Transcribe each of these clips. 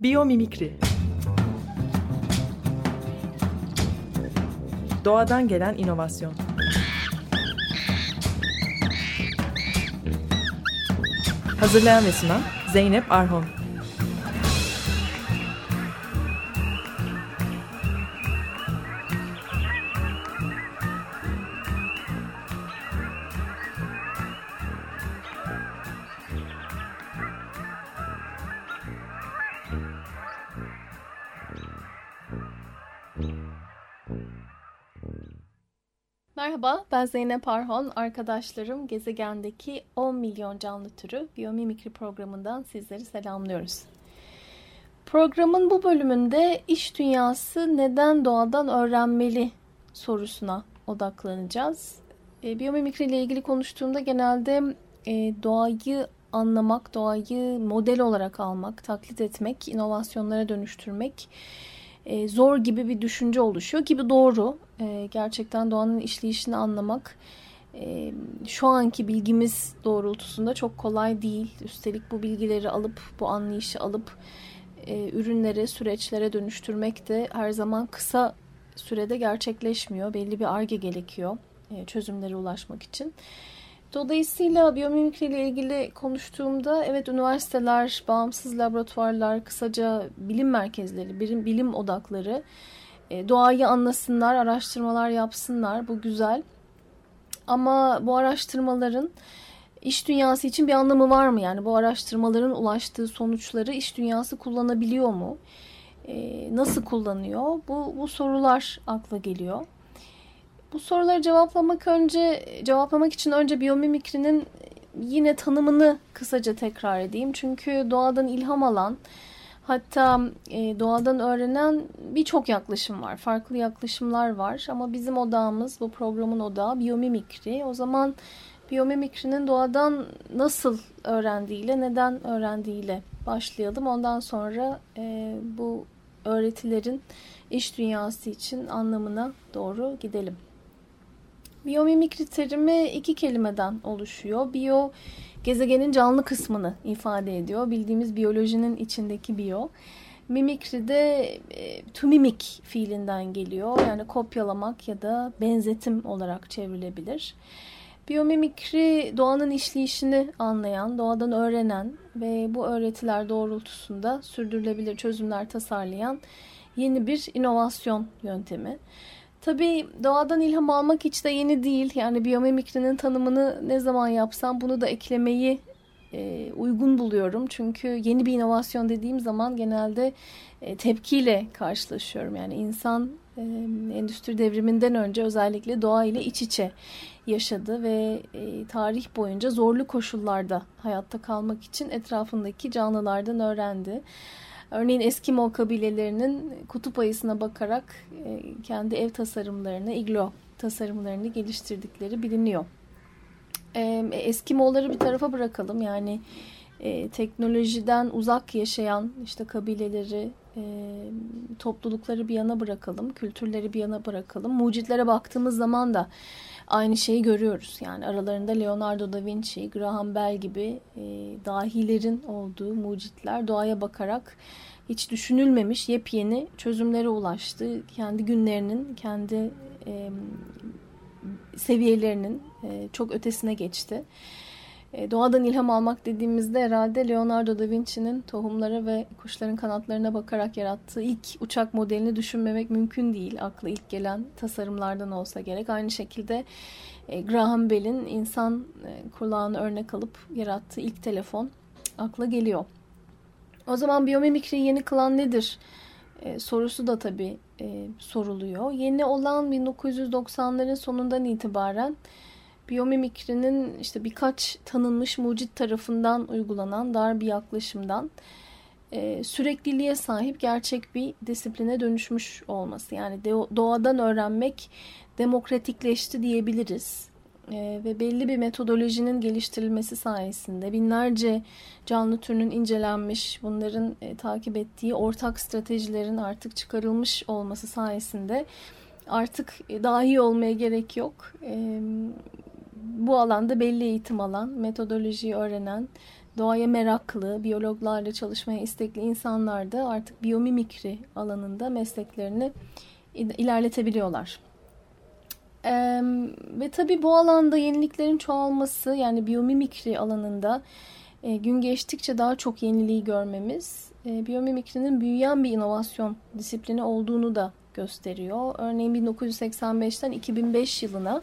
Biyomimikri. Doğadan gelen inovasyon. Hazırlayan ve Zeynep Arhon Merhaba, ben Zeynep Arhon. Arkadaşlarım gezegendeki 10 milyon canlı türü biyomimikri programından sizleri selamlıyoruz. Programın bu bölümünde iş dünyası neden doğadan öğrenmeli sorusuna odaklanacağız. E, biyomimikri ile ilgili konuştuğumda genelde e, doğayı anlamak, doğayı model olarak almak, taklit etmek, inovasyonlara dönüştürmek e, zor gibi bir düşünce oluşuyor gibi doğru. E, gerçekten doğanın işleyişini anlamak e, şu anki bilgimiz doğrultusunda çok kolay değil. Üstelik bu bilgileri alıp, bu anlayışı alıp e, ürünlere, süreçlere dönüştürmek de her zaman kısa sürede gerçekleşmiyor. Belli bir arge gerekiyor e, çözümlere ulaşmak için. Dolayısıyla biyomimikri ile ilgili konuştuğumda evet üniversiteler, bağımsız laboratuvarlar, kısaca bilim merkezleri, bilim, bilim odakları e, doğayı anlasınlar, araştırmalar yapsınlar. Bu güzel. Ama bu araştırmaların iş dünyası için bir anlamı var mı? Yani bu araştırmaların ulaştığı sonuçları iş dünyası kullanabiliyor mu? E, nasıl kullanıyor? Bu, bu sorular akla geliyor. Bu soruları cevaplamak önce cevaplamak için önce biyomimikrinin yine tanımını kısaca tekrar edeyim. Çünkü doğadan ilham alan hatta e, doğadan öğrenen birçok yaklaşım var. Farklı yaklaşımlar var ama bizim odağımız bu programın odağı biyomimikri. O zaman biyomimikrinin doğadan nasıl öğrendiğiyle, neden öğrendiğiyle başlayalım. Ondan sonra e, bu öğretilerin iş dünyası için anlamına doğru gidelim. Biyomimikri terimi iki kelimeden oluşuyor. Biyo gezegenin canlı kısmını ifade ediyor. Bildiğimiz biyolojinin içindeki biyo. Mimikri de e, to mimic fiilinden geliyor. Yani kopyalamak ya da benzetim olarak çevrilebilir. Biyomimikri doğanın işleyişini anlayan, doğadan öğrenen ve bu öğretiler doğrultusunda sürdürülebilir çözümler tasarlayan yeni bir inovasyon yöntemi. Tabii doğadan ilham almak hiç de yeni değil. Yani biyomimikrinin tanımını ne zaman yapsam bunu da eklemeyi e, uygun buluyorum. Çünkü yeni bir inovasyon dediğim zaman genelde e, tepkiyle karşılaşıyorum. Yani insan e, endüstri devriminden önce özellikle doğa ile iç içe yaşadı ve e, tarih boyunca zorlu koşullarda hayatta kalmak için etrafındaki canlılardan öğrendi. Örneğin Eskimo kabilelerinin kutup ayısına bakarak e, kendi ev tasarımlarını, iglo tasarımlarını geliştirdikleri biliniyor. E, Eskimoları bir tarafa bırakalım. Yani e, teknolojiden uzak yaşayan işte kabileleri, toplulukları bir yana bırakalım, kültürleri bir yana bırakalım. Mucitlere baktığımız zaman da aynı şeyi görüyoruz. Yani aralarında Leonardo da Vinci, Graham Bell gibi e, dahilerin olduğu mucitler doğaya bakarak hiç düşünülmemiş yepyeni çözümlere ulaştı. Kendi günlerinin, kendi e, seviyelerinin e, çok ötesine geçti. E, doğadan ilham almak dediğimizde herhalde Leonardo da Vinci'nin tohumlara ve kuşların kanatlarına bakarak yarattığı ilk uçak modelini düşünmemek mümkün değil. Akla ilk gelen tasarımlardan olsa gerek. Aynı şekilde e, Graham Bell'in insan e, kulağını örnek alıp yarattığı ilk telefon akla geliyor. O zaman biyomimikriyi yeni kılan nedir? Sorusu da tabii soruluyor. Yeni olan 1990'ların sonundan itibaren biyomimikrinin işte birkaç tanınmış mucit tarafından uygulanan dar bir yaklaşımdan e, sürekliliğe sahip gerçek bir disipline dönüşmüş olması. Yani doğadan öğrenmek demokratikleşti diyebiliriz. E, ve belli bir metodolojinin geliştirilmesi sayesinde binlerce canlı türünün incelenmiş, bunların e, takip ettiği ortak stratejilerin artık çıkarılmış olması sayesinde artık e, dahi olmaya gerek yok. E, bu alanda belli eğitim alan, metodolojiyi öğrenen, doğaya meraklı, biyologlarla çalışmaya istekli insanlar da artık biyomimikri alanında mesleklerini ilerletebiliyorlar. Ee, ve tabii bu alanda yeniliklerin çoğalması yani biyomimikri alanında e, gün geçtikçe daha çok yeniliği görmemiz e, biyomimikrinin büyüyen bir inovasyon disiplini olduğunu da gösteriyor. Örneğin 1985'ten 2005 yılına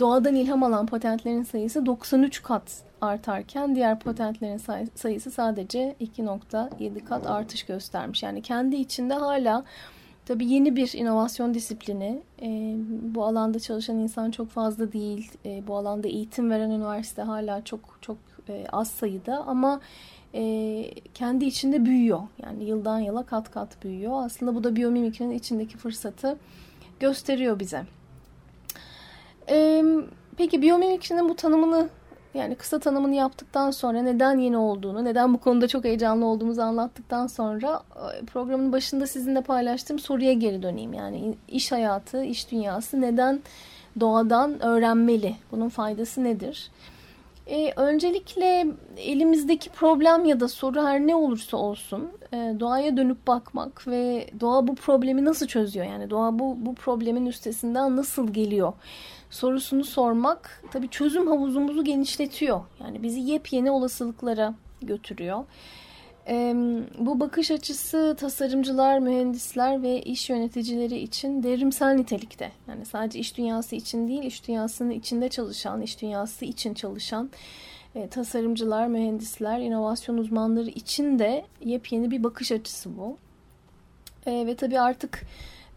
doğadan ilham alan patentlerin sayısı 93 kat artarken diğer patentlerin say sayısı sadece 2.7 kat artış göstermiş. Yani kendi içinde hala tabii yeni bir inovasyon disiplini. E, bu alanda çalışan insan çok fazla değil. E, bu alanda eğitim veren üniversite hala çok çok e, az sayıda ama e, kendi içinde büyüyor. Yani yıldan yıla kat kat büyüyor. Aslında bu da biyomimikrinin içindeki fırsatı gösteriyor bize. E, peki biyomimikrinin bu tanımını yani kısa tanımını yaptıktan sonra neden yeni olduğunu, neden bu konuda çok heyecanlı olduğumuzu anlattıktan sonra e, programın başında sizinle paylaştığım soruya geri döneyim. Yani iş hayatı, iş dünyası neden doğadan öğrenmeli? Bunun faydası nedir? E, öncelikle elimizdeki problem ya da soru her ne olursa olsun e, doğaya dönüp bakmak ve doğa bu problemi nasıl çözüyor? Yani doğa bu, bu problemin üstesinden nasıl geliyor? Sorusunu sormak tabii çözüm havuzumuzu genişletiyor. Yani bizi yepyeni olasılıklara götürüyor. E, bu bakış açısı tasarımcılar, mühendisler ve iş yöneticileri için devrimsel nitelikte. Yani sadece iş dünyası için değil, iş dünyasının içinde çalışan, iş dünyası için çalışan e, tasarımcılar, mühendisler, inovasyon uzmanları için de yepyeni bir bakış açısı bu. E, ve tabii artık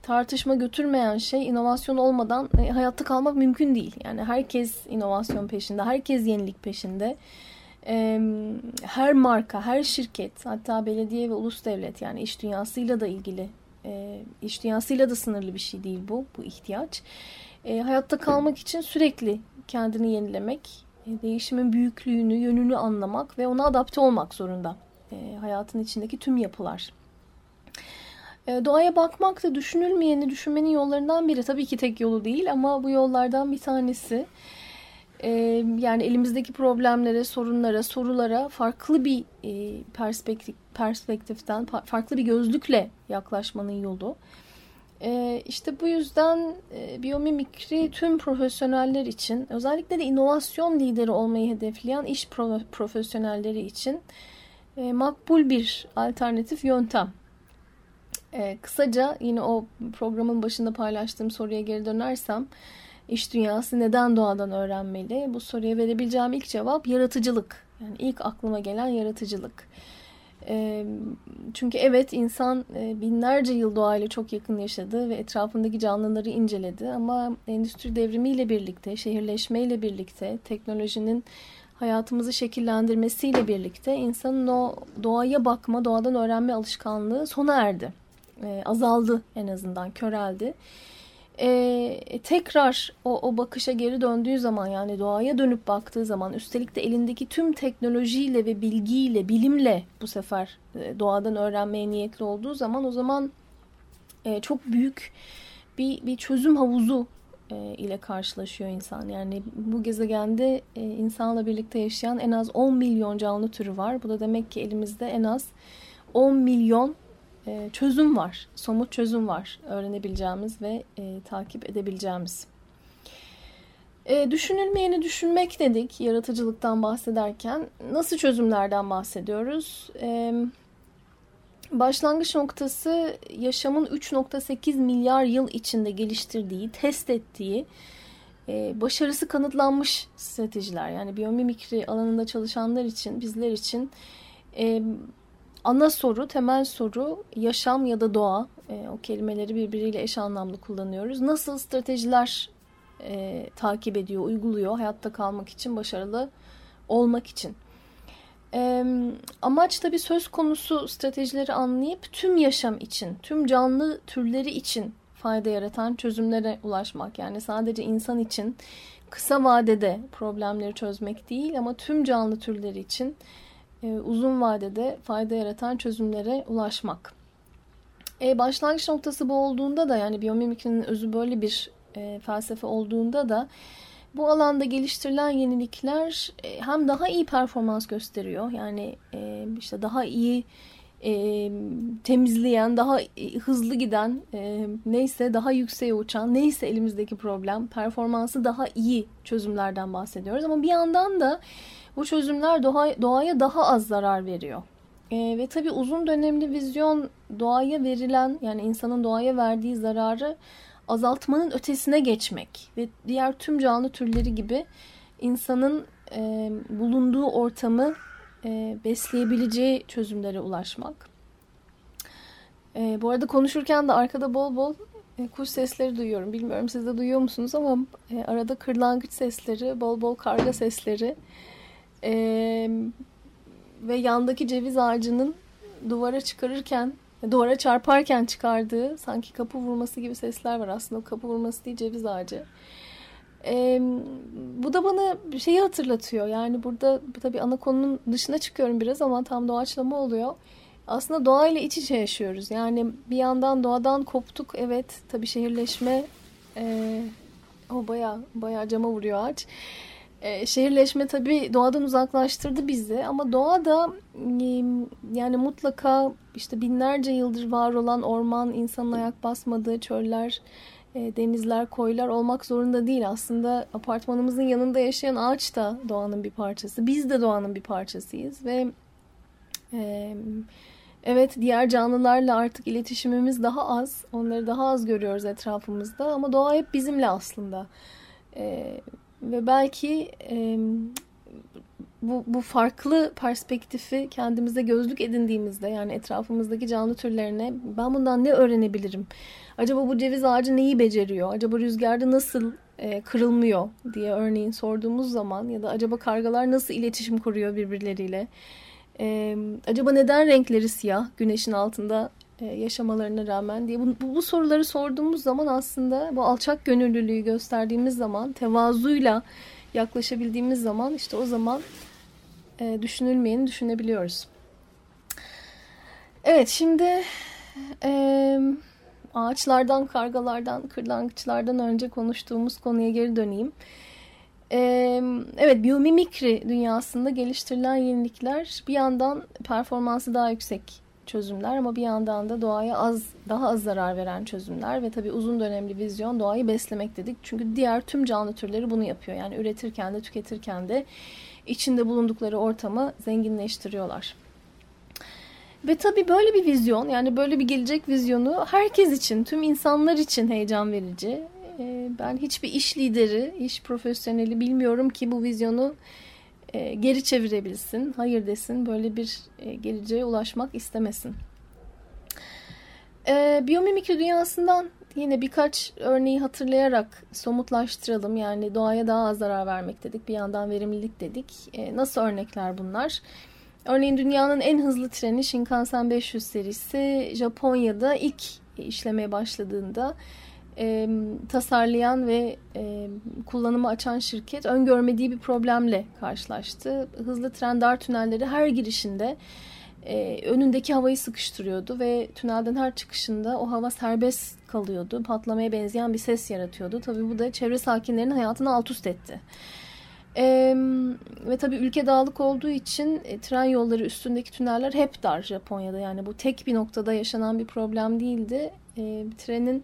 tartışma götürmeyen şey inovasyon olmadan e, hayatta kalmak mümkün değil. Yani herkes inovasyon peşinde, herkes yenilik peşinde her marka, her şirket, hatta belediye ve ulus devlet yani iş dünyasıyla da ilgili, iş dünyasıyla da sınırlı bir şey değil bu, bu ihtiyaç. Hayatta kalmak için sürekli kendini yenilemek, değişimin büyüklüğünü, yönünü anlamak ve ona adapte olmak zorunda. Hayatın içindeki tüm yapılar. Doğaya bakmak da düşünülmeyeni düşünmenin yollarından biri. Tabii ki tek yolu değil ama bu yollardan bir tanesi. Ee, yani elimizdeki problemlere, sorunlara, sorulara farklı bir e, perspektif, perspektiften, farklı bir gözlükle yaklaşmanın yolu. İşte bu yüzden e, biyomimikri tüm profesyoneller için, özellikle de inovasyon lideri olmayı hedefleyen iş profesyonelleri için e, makbul bir alternatif yöntem. Kısaca yine o programın başında paylaştığım soruya geri dönersem, İş dünyası neden doğadan öğrenmeli? Bu soruya verebileceğim ilk cevap yaratıcılık. Yani ilk aklıma gelen yaratıcılık. çünkü evet insan binlerce yıl doğayla çok yakın yaşadı ve etrafındaki canlıları inceledi ama endüstri devrimiyle birlikte, şehirleşmeyle birlikte, teknolojinin hayatımızı şekillendirmesiyle birlikte insanın o doğaya bakma, doğadan öğrenme alışkanlığı sona erdi. Azaldı en azından, köreldi e, tekrar o, o bakışa geri döndüğü zaman yani doğaya dönüp baktığı zaman üstelik de elindeki tüm teknolojiyle ve bilgiyle, bilimle bu sefer e, doğadan öğrenmeye niyetli olduğu zaman o zaman e, çok büyük bir, bir çözüm havuzu e, ile karşılaşıyor insan. Yani bu gezegende e, insanla birlikte yaşayan en az 10 milyon canlı türü var. Bu da demek ki elimizde en az 10 milyon e, çözüm var, somut çözüm var öğrenebileceğimiz ve e, takip edebileceğimiz. E, düşünülmeyeni düşünmek dedik yaratıcılıktan bahsederken. Nasıl çözümlerden bahsediyoruz? E, başlangıç noktası yaşamın 3.8 milyar yıl içinde geliştirdiği, test ettiği, e, başarısı kanıtlanmış stratejiler. Yani biyomimikri alanında çalışanlar için, bizler için... E, ana soru, temel soru yaşam ya da doğa. E, o kelimeleri birbiriyle eş anlamlı kullanıyoruz. Nasıl stratejiler e, takip ediyor, uyguluyor hayatta kalmak için, başarılı olmak için. E, amaç tabii söz konusu stratejileri anlayıp tüm yaşam için, tüm canlı türleri için fayda yaratan çözümlere ulaşmak. Yani sadece insan için kısa vadede problemleri çözmek değil ama tüm canlı türleri için uzun vadede fayda yaratan çözümlere ulaşmak. E, başlangıç noktası bu olduğunda da yani biyomimikrinin özü böyle bir e, felsefe olduğunda da bu alanda geliştirilen yenilikler e, hem daha iyi performans gösteriyor. Yani e, işte daha iyi e, temizleyen, daha hızlı giden, e, neyse daha yükseğe uçan, neyse elimizdeki problem, performansı daha iyi çözümlerden bahsediyoruz. Ama bir yandan da bu çözümler doğa, doğaya daha az zarar veriyor. E, ve tabii uzun dönemli vizyon doğaya verilen yani insanın doğaya verdiği zararı azaltmanın ötesine geçmek ve diğer tüm canlı türleri gibi insanın e, bulunduğu ortamı e, besleyebileceği çözümlere ulaşmak. E, bu arada konuşurken de arkada bol bol e, kuş sesleri duyuyorum. Bilmiyorum siz de duyuyor musunuz ama e, arada kırlangıç sesleri, bol bol karga sesleri e, ve yandaki ceviz ağacının duvara çıkarırken, duvara çarparken çıkardığı sanki kapı vurması gibi sesler var. Aslında kapı vurması değil ceviz ağacı. E, bu da bana bir şeyi hatırlatıyor. Yani burada tabii ana konunun dışına çıkıyorum biraz ama tam doğaçlama oluyor. Aslında doğayla iç içe yaşıyoruz. Yani bir yandan doğadan koptuk. Evet tabii şehirleşme e, o baya baya cama vuruyor ağaç. E, şehirleşme tabii doğadan uzaklaştırdı bizi ama doğa da yani mutlaka işte binlerce yıldır var olan orman, insanın ayak basmadığı çöller, e, denizler, koylar olmak zorunda değil. Aslında apartmanımızın yanında yaşayan ağaç da doğanın bir parçası. Biz de doğanın bir parçasıyız ve e, evet diğer canlılarla artık iletişimimiz daha az. Onları daha az görüyoruz etrafımızda ama doğa hep bizimle aslında. E, ve belki e, bu, bu farklı perspektifi kendimize gözlük edindiğimizde yani etrafımızdaki canlı türlerine ben bundan ne öğrenebilirim? Acaba bu ceviz ağacı neyi beceriyor? Acaba rüzgarda nasıl e, kırılmıyor diye örneğin sorduğumuz zaman ya da acaba kargalar nasıl iletişim kuruyor birbirleriyle? E, acaba neden renkleri siyah güneşin altında e, yaşamalarına rağmen diye bu, bu, bu soruları sorduğumuz zaman aslında bu alçak gönüllülüğü gösterdiğimiz zaman tevazuyla yaklaşabildiğimiz zaman işte o zaman e, düşünülmeyeni düşünebiliyoruz. Evet şimdi e, ağaçlardan, kargalardan, kırlangıçlardan önce konuştuğumuz konuya geri döneyim. E, evet biyomimikri dünyasında geliştirilen yenilikler bir yandan performansı daha yüksek çözümler ama bir yandan da doğaya az daha az zarar veren çözümler ve tabii uzun dönemli vizyon doğayı beslemek dedik. Çünkü diğer tüm canlı türleri bunu yapıyor. Yani üretirken de tüketirken de içinde bulundukları ortamı zenginleştiriyorlar. Ve tabii böyle bir vizyon yani böyle bir gelecek vizyonu herkes için, tüm insanlar için heyecan verici. Ee, ben hiçbir iş lideri, iş profesyoneli bilmiyorum ki bu vizyonu e, geri çevirebilsin, hayır desin, böyle bir e, geleceğe ulaşmak istemesin. E, biyomimikri dünyasından yine birkaç örneği hatırlayarak somutlaştıralım. Yani doğaya daha az zarar vermek dedik, bir yandan verimlilik dedik. E, nasıl örnekler bunlar? Örneğin dünyanın en hızlı treni Shinkansen 500 serisi Japonya'da ilk işlemeye başladığında e, tasarlayan ve e, kullanıma açan şirket öngörmediği bir problemle karşılaştı. Hızlı tren dar tünelleri her girişinde e, önündeki havayı sıkıştırıyordu ve tünelden her çıkışında o hava serbest kalıyordu. Patlamaya benzeyen bir ses yaratıyordu. Tabii bu da çevre sakinlerinin hayatını alt üst etti. Ee, ve tabii ülke dağlık olduğu için e, tren yolları üstündeki tüneller hep dar Japonya'da. Yani bu tek bir noktada yaşanan bir problem değildi. E, trenin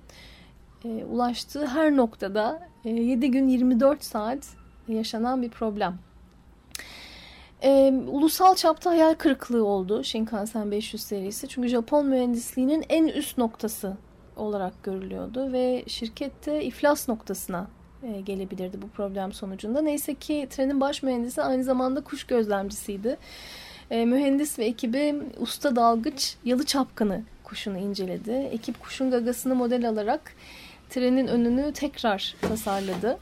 e, ulaştığı her noktada e, 7 gün 24 saat yaşanan bir problem. E, ulusal çapta hayal kırıklığı oldu Shinkansen 500 serisi. Çünkü Japon mühendisliğinin en üst noktası olarak görülüyordu ve şirkette iflas noktasına e, gelebilirdi bu problem sonucunda. Neyse ki trenin baş mühendisi aynı zamanda kuş gözlemcisiydi. E, mühendis ve ekibi usta dalgıç yalı çapkını kuşunu inceledi. Ekip kuşun gagasını model alarak trenin önünü tekrar tasarladı.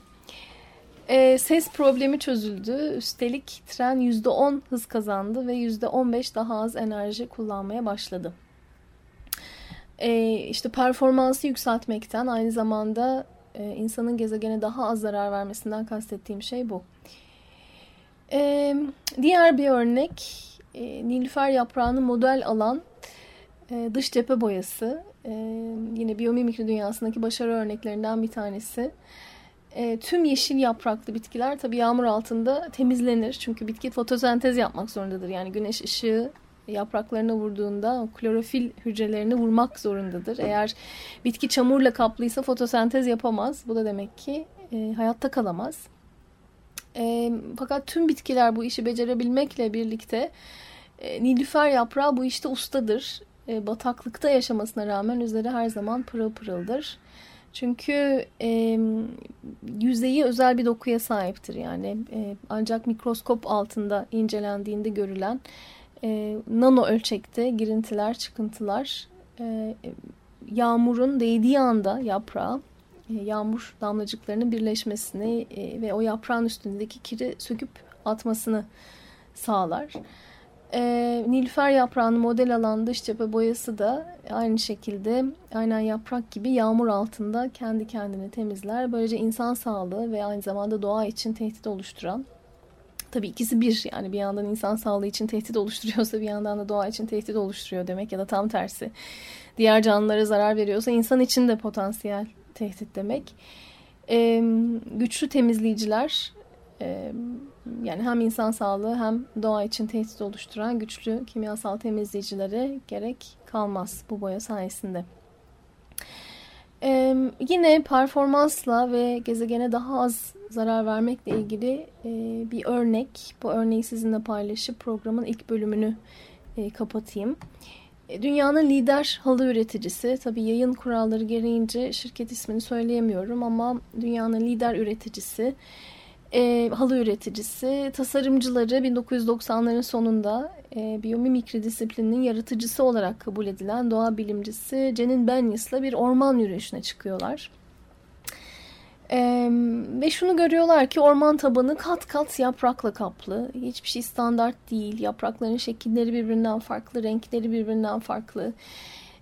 E, ses problemi çözüldü. Üstelik tren %10 hız kazandı ve %15 daha az enerji kullanmaya başladı. E, işte performansı yükseltmekten aynı zamanda e, insanın gezegene daha az zarar vermesinden kastettiğim şey bu. E, diğer bir örnek e, Nilüfer yaprağını model alan e, dış cephe boyası. E, yine biyomimikri dünyasındaki başarı örneklerinden bir tanesi. e, tüm yeşil yapraklı bitkiler tabii yağmur altında temizlenir. Çünkü bitki fotosentez yapmak zorundadır. Yani güneş ışığı yapraklarına vurduğunda klorofil hücrelerini vurmak zorundadır. Eğer bitki çamurla kaplıysa fotosentez yapamaz. Bu da demek ki e, hayatta kalamaz. E, fakat tüm bitkiler bu işi becerebilmekle birlikte e, Nilüfer yaprağı bu işte ustadır. E, bataklıkta yaşamasına rağmen üzeri her zaman pırıl pırıldır. Çünkü e, yüzeyi özel bir dokuya sahiptir. Yani e, ancak mikroskop altında incelendiğinde görülen e, nano ölçekte girintiler, çıkıntılar e, yağmurun değdiği anda yaprağa e, yağmur damlacıklarının birleşmesini e, ve o yaprağın üstündeki kiri söküp atmasını sağlar. E, Nilüfer yaprağını model alan dış cephe boyası da aynı şekilde aynen yaprak gibi yağmur altında kendi kendini temizler. Böylece insan sağlığı ve aynı zamanda doğa için tehdit oluşturan Tabii ikisi bir yani bir yandan insan sağlığı için tehdit oluşturuyorsa bir yandan da doğa için tehdit oluşturuyor demek ya da tam tersi. Diğer canlılara zarar veriyorsa insan için de potansiyel tehdit demek. Ee, güçlü temizleyiciler e, yani hem insan sağlığı hem doğa için tehdit oluşturan güçlü kimyasal temizleyicilere gerek kalmaz bu boya sayesinde. Ee, yine performansla ve gezegene daha az zarar vermekle ilgili e, bir örnek. Bu örneği sizinle paylaşıp programın ilk bölümünü e, kapatayım. E, dünyanın lider halı üreticisi, tabii yayın kuralları gereğince şirket ismini söyleyemiyorum ama dünyanın lider üreticisi e, halı üreticisi, tasarımcıları 1990'ların sonunda e, biyomimikri disiplininin yaratıcısı olarak kabul edilen doğa bilimcisi Cenin Benyas'la bir orman yürüyüşüne çıkıyorlar. E, ve şunu görüyorlar ki orman tabanı kat kat yaprakla kaplı. Hiçbir şey standart değil. Yaprakların şekilleri birbirinden farklı, renkleri birbirinden farklı.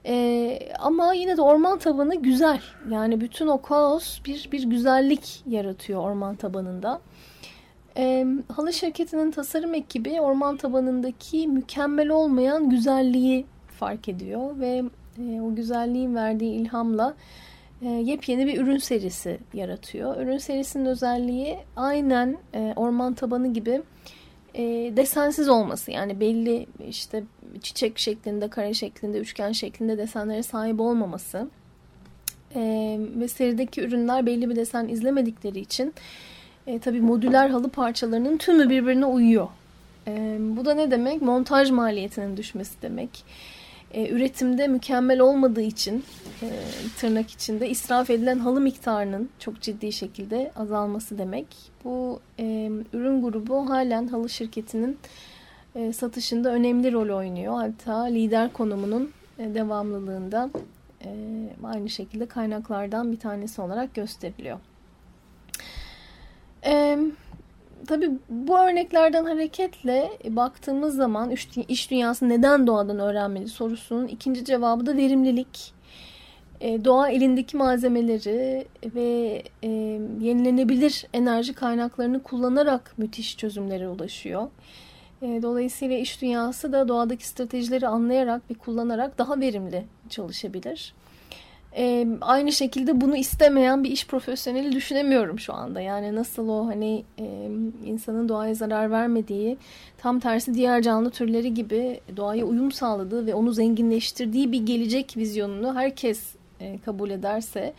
Ee, ama yine de orman tabanı güzel. Yani bütün o kaos bir, bir güzellik yaratıyor orman tabanında. Ee, halı şirketinin tasarım ekibi orman tabanındaki mükemmel olmayan güzelliği fark ediyor ve e, o güzelliğin verdiği ilhamla e, yepyeni bir ürün serisi yaratıyor. Ürün serisinin özelliği aynen e, orman tabanı gibi e, desensiz olması. Yani belli işte çiçek şeklinde, kare şeklinde, üçgen şeklinde desenlere sahip olmaması. E, ve serideki ürünler belli bir desen izlemedikleri için e, tabii modüler halı parçalarının tümü birbirine uyuyor. E, bu da ne demek? Montaj maliyetinin düşmesi demek e, üretimde mükemmel olmadığı için e, tırnak içinde israf edilen halı miktarının çok ciddi şekilde azalması demek. Bu e, ürün grubu halen halı şirketinin e, satışında önemli rol oynuyor. Hatta lider konumunun e, devamlılığında e, aynı şekilde kaynaklardan bir tanesi olarak gösteriliyor. Evet. Tabii bu örneklerden hareketle baktığımız zaman iş dünyası neden doğadan öğrenmeli sorusunun ikinci cevabı da verimlilik. E, doğa elindeki malzemeleri ve e, yenilenebilir enerji kaynaklarını kullanarak müthiş çözümlere ulaşıyor. E, dolayısıyla iş dünyası da doğadaki stratejileri anlayarak ve kullanarak daha verimli çalışabilir. E, aynı şekilde bunu istemeyen bir iş profesyoneli düşünemiyorum şu anda. Yani nasıl o hani e, insanın doğaya zarar vermediği, tam tersi diğer canlı türleri gibi doğaya uyum sağladığı ve onu zenginleştirdiği bir gelecek vizyonunu herkes e, kabul ederse,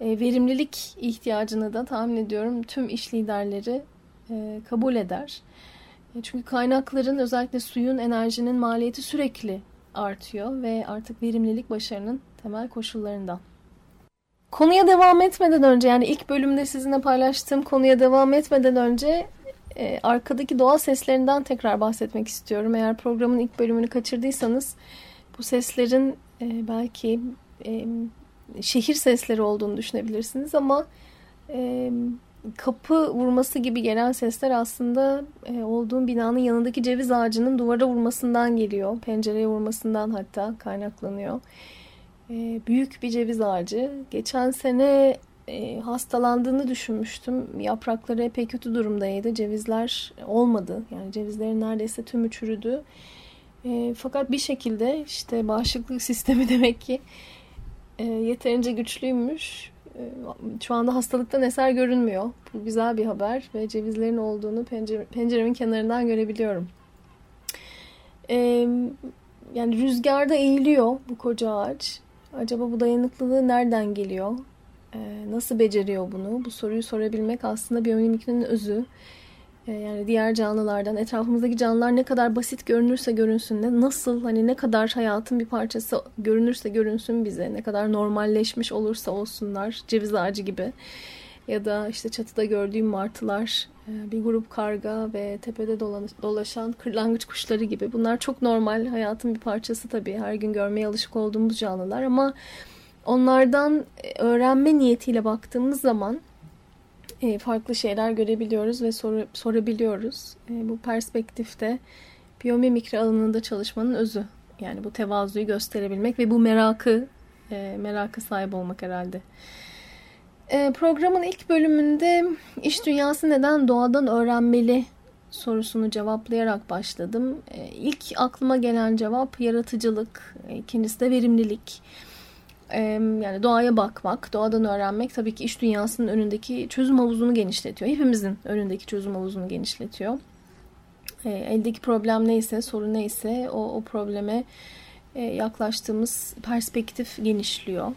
e, verimlilik ihtiyacını da tahmin ediyorum tüm iş liderleri e, kabul eder. E, çünkü kaynakların özellikle suyun, enerjinin maliyeti sürekli artıyor ve artık verimlilik başarının temel koşullarından. Konuya devam etmeden önce yani ilk bölümde sizinle paylaştığım konuya devam etmeden önce e, arkadaki doğa seslerinden tekrar bahsetmek istiyorum. Eğer programın ilk bölümünü kaçırdıysanız bu seslerin e, belki e, şehir sesleri olduğunu düşünebilirsiniz ama e, kapı vurması gibi gelen sesler aslında e, olduğum binanın yanındaki ceviz ağacının duvara vurmasından geliyor. Pencereye vurmasından hatta kaynaklanıyor. E, büyük bir ceviz ağacı. Geçen sene e, hastalandığını düşünmüştüm. Yaprakları epey kötü durumdaydı. Cevizler olmadı. Yani cevizlerin neredeyse tümü çürüdü. E, fakat bir şekilde işte bağışıklık sistemi demek ki e, yeterince güçlüymüş şu anda hastalıktan eser görünmüyor. Bu güzel bir haber ve cevizlerin olduğunu pencere, penceremin kenarından görebiliyorum. E, yani rüzgarda eğiliyor bu koca ağaç. Acaba bu dayanıklılığı nereden geliyor? E, nasıl beceriyor bunu? Bu soruyu sorabilmek aslında biyomimikrinin özü. E, yani diğer canlılardan, etrafımızdaki canlılar ne kadar basit görünürse görünsün, ne nasıl hani ne kadar hayatın bir parçası görünürse görünsün bize, ne kadar normalleşmiş olursa olsunlar, ceviz ağacı gibi ya da işte çatıda gördüğüm martılar, e, bir grup karga ve tepede dolaşan kırlangıç kuşları gibi. Bunlar çok normal hayatın bir parçası tabii. Her gün görmeye alışık olduğumuz canlılar ama onlardan e, öğrenme niyetiyle baktığımız zaman farklı şeyler görebiliyoruz ve sor, sorabiliyoruz. Bu perspektifte biyomimikri alanında çalışmanın özü. Yani bu tevazuyu gösterebilmek ve bu merakı merakı sahip olmak herhalde. E, programın ilk bölümünde iş dünyası neden doğadan öğrenmeli sorusunu cevaplayarak başladım. E, ilk aklıma gelen cevap yaratıcılık, ikincisi de verimlilik. E, yani doğaya bakmak, doğadan öğrenmek tabii ki iş dünyasının önündeki çözüm havuzunu genişletiyor. Hepimizin önündeki çözüm havuzunu genişletiyor. Eldeki problem neyse, sorun neyse o, o probleme yaklaştığımız perspektif genişliyor.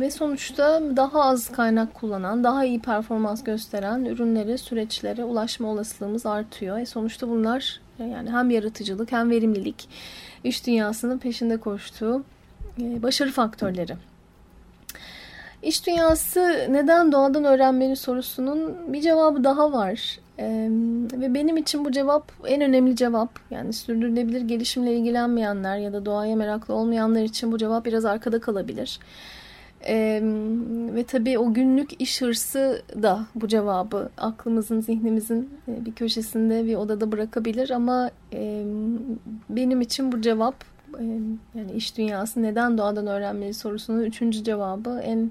Ve sonuçta daha az kaynak kullanan, daha iyi performans gösteren ürünlere, süreçlere ulaşma olasılığımız artıyor. E sonuçta bunlar e, yani hem yaratıcılık hem verimlilik iş dünyasının peşinde koştuğu e, başarı faktörleri. İş dünyası neden doğadan öğrenmeli sorusunun bir cevabı daha var. Ee, ve benim için bu cevap en önemli cevap. Yani sürdürülebilir gelişimle ilgilenmeyenler ya da doğaya meraklı olmayanlar için bu cevap biraz arkada kalabilir. Ee, ve tabii o günlük iş hırsı da bu cevabı aklımızın, zihnimizin bir köşesinde bir odada bırakabilir ama e, benim için bu cevap e, yani iş dünyası neden doğadan öğrenmeli sorusunun üçüncü cevabı en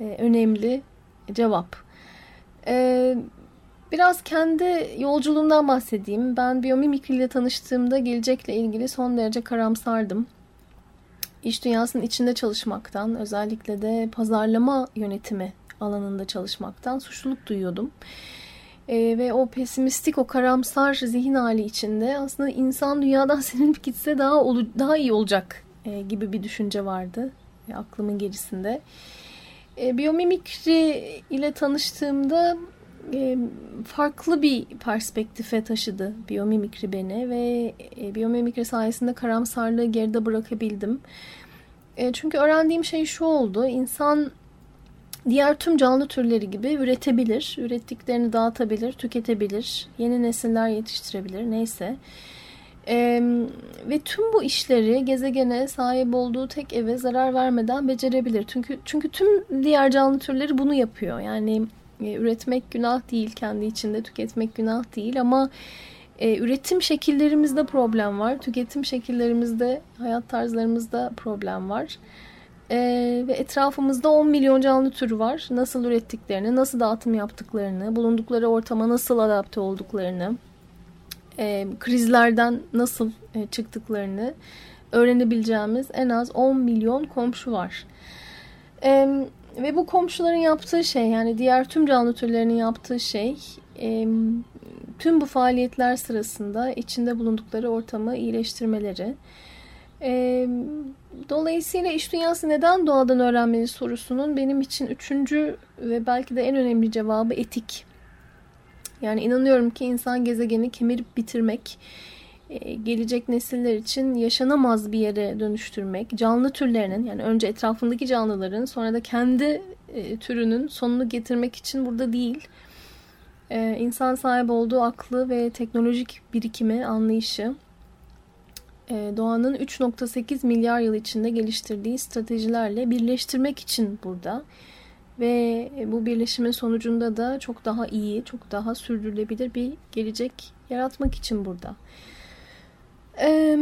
e, önemli cevap. E, Biraz kendi yolculuğumdan bahsedeyim. Ben biyomimikri ile tanıştığımda gelecekle ilgili son derece karamsardım. İş dünyasının içinde çalışmaktan, özellikle de pazarlama yönetimi alanında çalışmaktan suçluluk duyuyordum. Ee, ve o pesimistik, o karamsar zihin hali içinde aslında insan dünyadan silinip gitse daha daha iyi olacak e, gibi bir düşünce vardı e, aklımın gerisinde. E, biyomimikri ile tanıştığımda e, farklı bir perspektife taşıdı biyomimikri beni ve e, biyomimikri sayesinde karamsarlığı geride bırakabildim. E, çünkü öğrendiğim şey şu oldu. İnsan diğer tüm canlı türleri gibi üretebilir, ürettiklerini dağıtabilir, tüketebilir, yeni nesiller yetiştirebilir neyse. Ee, ve tüm bu işleri gezegene sahip olduğu tek eve zarar vermeden becerebilir. Çünkü çünkü tüm diğer canlı türleri bunu yapıyor. Yani e, üretmek günah değil, kendi içinde tüketmek günah değil ama e, üretim şekillerimizde problem var. Tüketim şekillerimizde, hayat tarzlarımızda problem var. E, ve etrafımızda 10 milyon canlı türü var. Nasıl ürettiklerini, nasıl dağıtım yaptıklarını, bulundukları ortama nasıl adapte olduklarını, e, krizlerden nasıl e, çıktıklarını öğrenebileceğimiz en az 10 milyon komşu var. E, ve bu komşuların yaptığı şey yani diğer tüm canlı türlerinin yaptığı şey e, tüm bu faaliyetler sırasında içinde bulundukları ortamı iyileştirmeleri. E, dolayısıyla iş dünyası neden doğadan öğrenmeli sorusunun benim için üçüncü ve belki de en önemli cevabı etik. Yani inanıyorum ki insan gezegeni kemirip bitirmek, gelecek nesiller için yaşanamaz bir yere dönüştürmek, canlı türlerinin yani önce etrafındaki canlıların sonra da kendi türünün sonunu getirmek için burada değil. İnsan sahip olduğu aklı ve teknolojik birikimi, anlayışı doğanın 3.8 milyar yıl içinde geliştirdiği stratejilerle birleştirmek için burada. Ve bu birleşimin sonucunda da çok daha iyi, çok daha sürdürülebilir bir gelecek yaratmak için burada. Ee,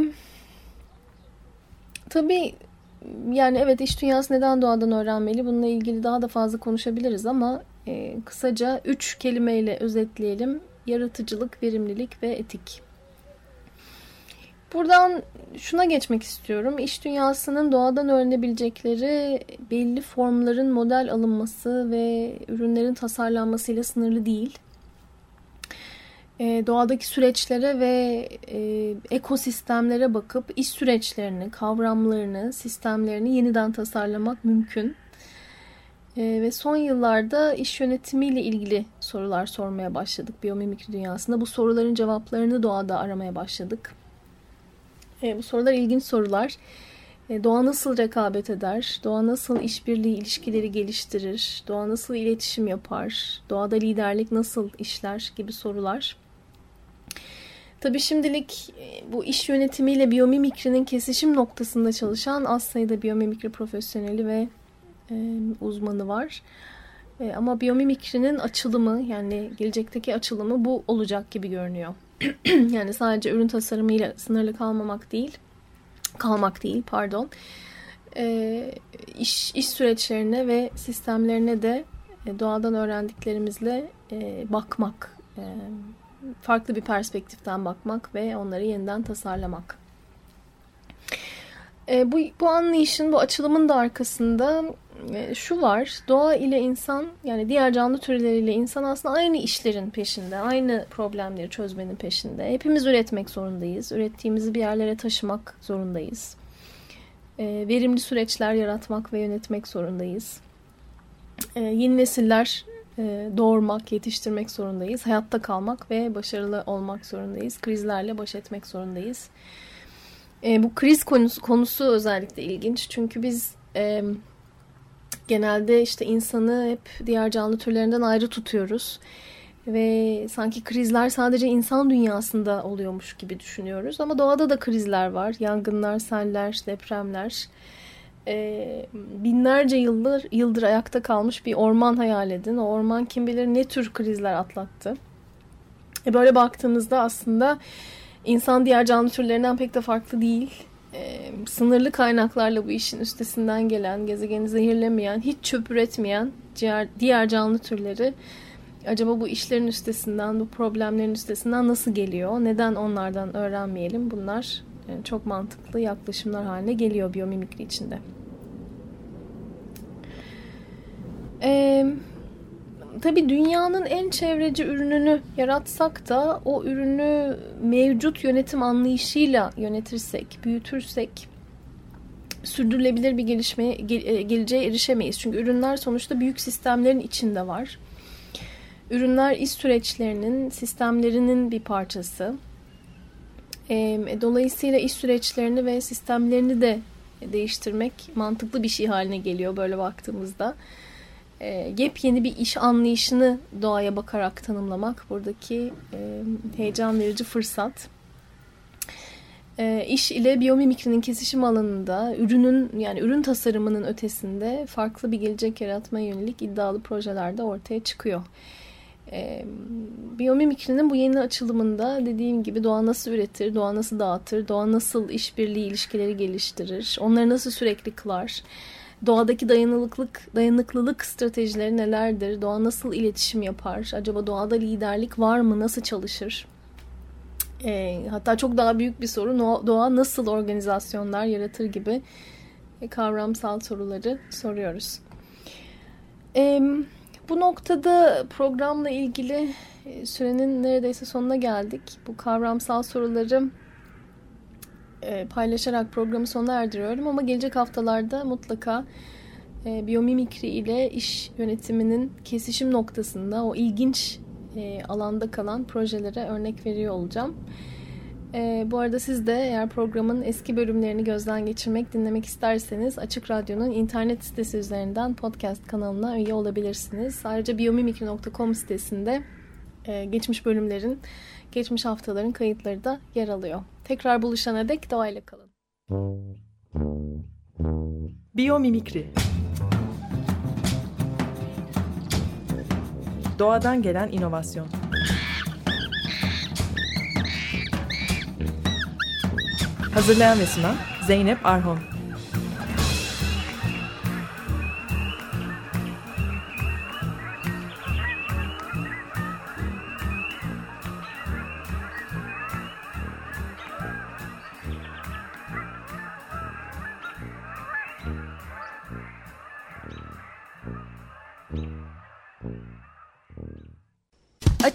tabii yani evet iş dünyası neden doğadan öğrenmeli? Bununla ilgili daha da fazla konuşabiliriz ama e, kısaca üç kelimeyle özetleyelim. Yaratıcılık, verimlilik ve etik. Buradan şuna geçmek istiyorum. İş dünyasının doğadan öğrenebilecekleri belli formların model alınması ve ürünlerin tasarlanmasıyla sınırlı değil. Ee, doğadaki süreçlere ve e, ekosistemlere bakıp iş süreçlerini, kavramlarını, sistemlerini yeniden tasarlamak mümkün. Ee, ve son yıllarda iş yönetimiyle ilgili sorular sormaya başladık biyomimikri dünyasında. Bu soruların cevaplarını doğada aramaya başladık. E, bu sorular ilginç sorular. E, doğa nasıl rekabet eder? Doğa nasıl işbirliği ilişkileri geliştirir? Doğa nasıl iletişim yapar? Doğada liderlik nasıl işler gibi sorular. Tabii şimdilik e, bu iş yönetimiyle biyomimikrinin kesişim noktasında çalışan az sayıda biyomimikri profesyoneli ve e, uzmanı var. E, ama biyomimikrinin açılımı yani gelecekteki açılımı bu olacak gibi görünüyor. yani sadece ürün tasarımıyla sınırlı kalmamak değil, kalmak değil pardon. E, iş, iş süreçlerine ve sistemlerine de e, doğadan öğrendiklerimizle e, bakmak, e, farklı bir perspektiften bakmak ve onları yeniden tasarlamak. E, bu, bu anlayışın, bu açılımın da arkasında şu var. Doğa ile insan yani diğer canlı türleriyle insan aslında aynı işlerin peşinde. Aynı problemleri çözmenin peşinde. Hepimiz üretmek zorundayız. Ürettiğimizi bir yerlere taşımak zorundayız. E, verimli süreçler yaratmak ve yönetmek zorundayız. E, yeni nesiller e, doğurmak, yetiştirmek zorundayız. Hayatta kalmak ve başarılı olmak zorundayız. Krizlerle baş etmek zorundayız. E, bu kriz konusu, konusu özellikle ilginç. Çünkü biz e, genelde işte insanı hep diğer canlı türlerinden ayrı tutuyoruz. Ve sanki krizler sadece insan dünyasında oluyormuş gibi düşünüyoruz. Ama doğada da krizler var. Yangınlar, seller, depremler. Ee, binlerce yıldır, yıldır ayakta kalmış bir orman hayal edin. O orman kim bilir ne tür krizler atlattı. E böyle baktığımızda aslında insan diğer canlı türlerinden pek de farklı değil e, sınırlı kaynaklarla bu işin üstesinden gelen, gezegeni zehirlemeyen, hiç çöp üretmeyen diğer, diğer canlı türleri acaba bu işlerin üstesinden, bu problemlerin üstesinden nasıl geliyor? Neden onlardan öğrenmeyelim? Bunlar yani çok mantıklı yaklaşımlar haline geliyor biyomimikri içinde. Eee tabii dünyanın en çevreci ürününü yaratsak da o ürünü mevcut yönetim anlayışıyla yönetirsek, büyütürsek sürdürülebilir bir gelişmeye e, geleceğe erişemeyiz. Çünkü ürünler sonuçta büyük sistemlerin içinde var. Ürünler iş süreçlerinin, sistemlerinin bir parçası. E, dolayısıyla iş süreçlerini ve sistemlerini de değiştirmek mantıklı bir şey haline geliyor böyle baktığımızda e, yepyeni bir iş anlayışını doğaya bakarak tanımlamak buradaki e, heyecan verici fırsat. E, iş ile biyomimikrinin kesişim alanında ürünün yani ürün tasarımının ötesinde farklı bir gelecek yaratmaya yönelik iddialı projeler de ortaya çıkıyor. E, biyomimikrinin bu yeni açılımında dediğim gibi doğa nasıl üretir, doğa nasıl dağıtır, doğa nasıl işbirliği ilişkileri geliştirir, onları nasıl sürekli kılar, Doğadaki dayanıklılık, dayanıklılık stratejileri nelerdir? Doğa nasıl iletişim yapar? Acaba doğada liderlik var mı? Nasıl çalışır? E, hatta çok daha büyük bir soru doğa nasıl organizasyonlar yaratır gibi e, kavramsal soruları soruyoruz. E, bu noktada programla ilgili e, sürenin neredeyse sonuna geldik. Bu kavramsal soruları e, paylaşarak programı sona erdiriyorum ama gelecek haftalarda mutlaka e, biyomimikri ile iş yönetiminin kesişim noktasında o ilginç e, alanda kalan projelere örnek veriyor olacağım. E, bu arada siz de eğer programın eski bölümlerini gözden geçirmek, dinlemek isterseniz Açık Radyo'nun internet sitesi üzerinden podcast kanalına üye olabilirsiniz. Ayrıca biyomimikri.com sitesinde e, geçmiş bölümlerin, geçmiş haftaların kayıtları da yer alıyor. Tekrar buluşana dek doğayla kalın. Biyomimikri Doğadan gelen inovasyon Hazırlayan ve sunan Zeynep Arhon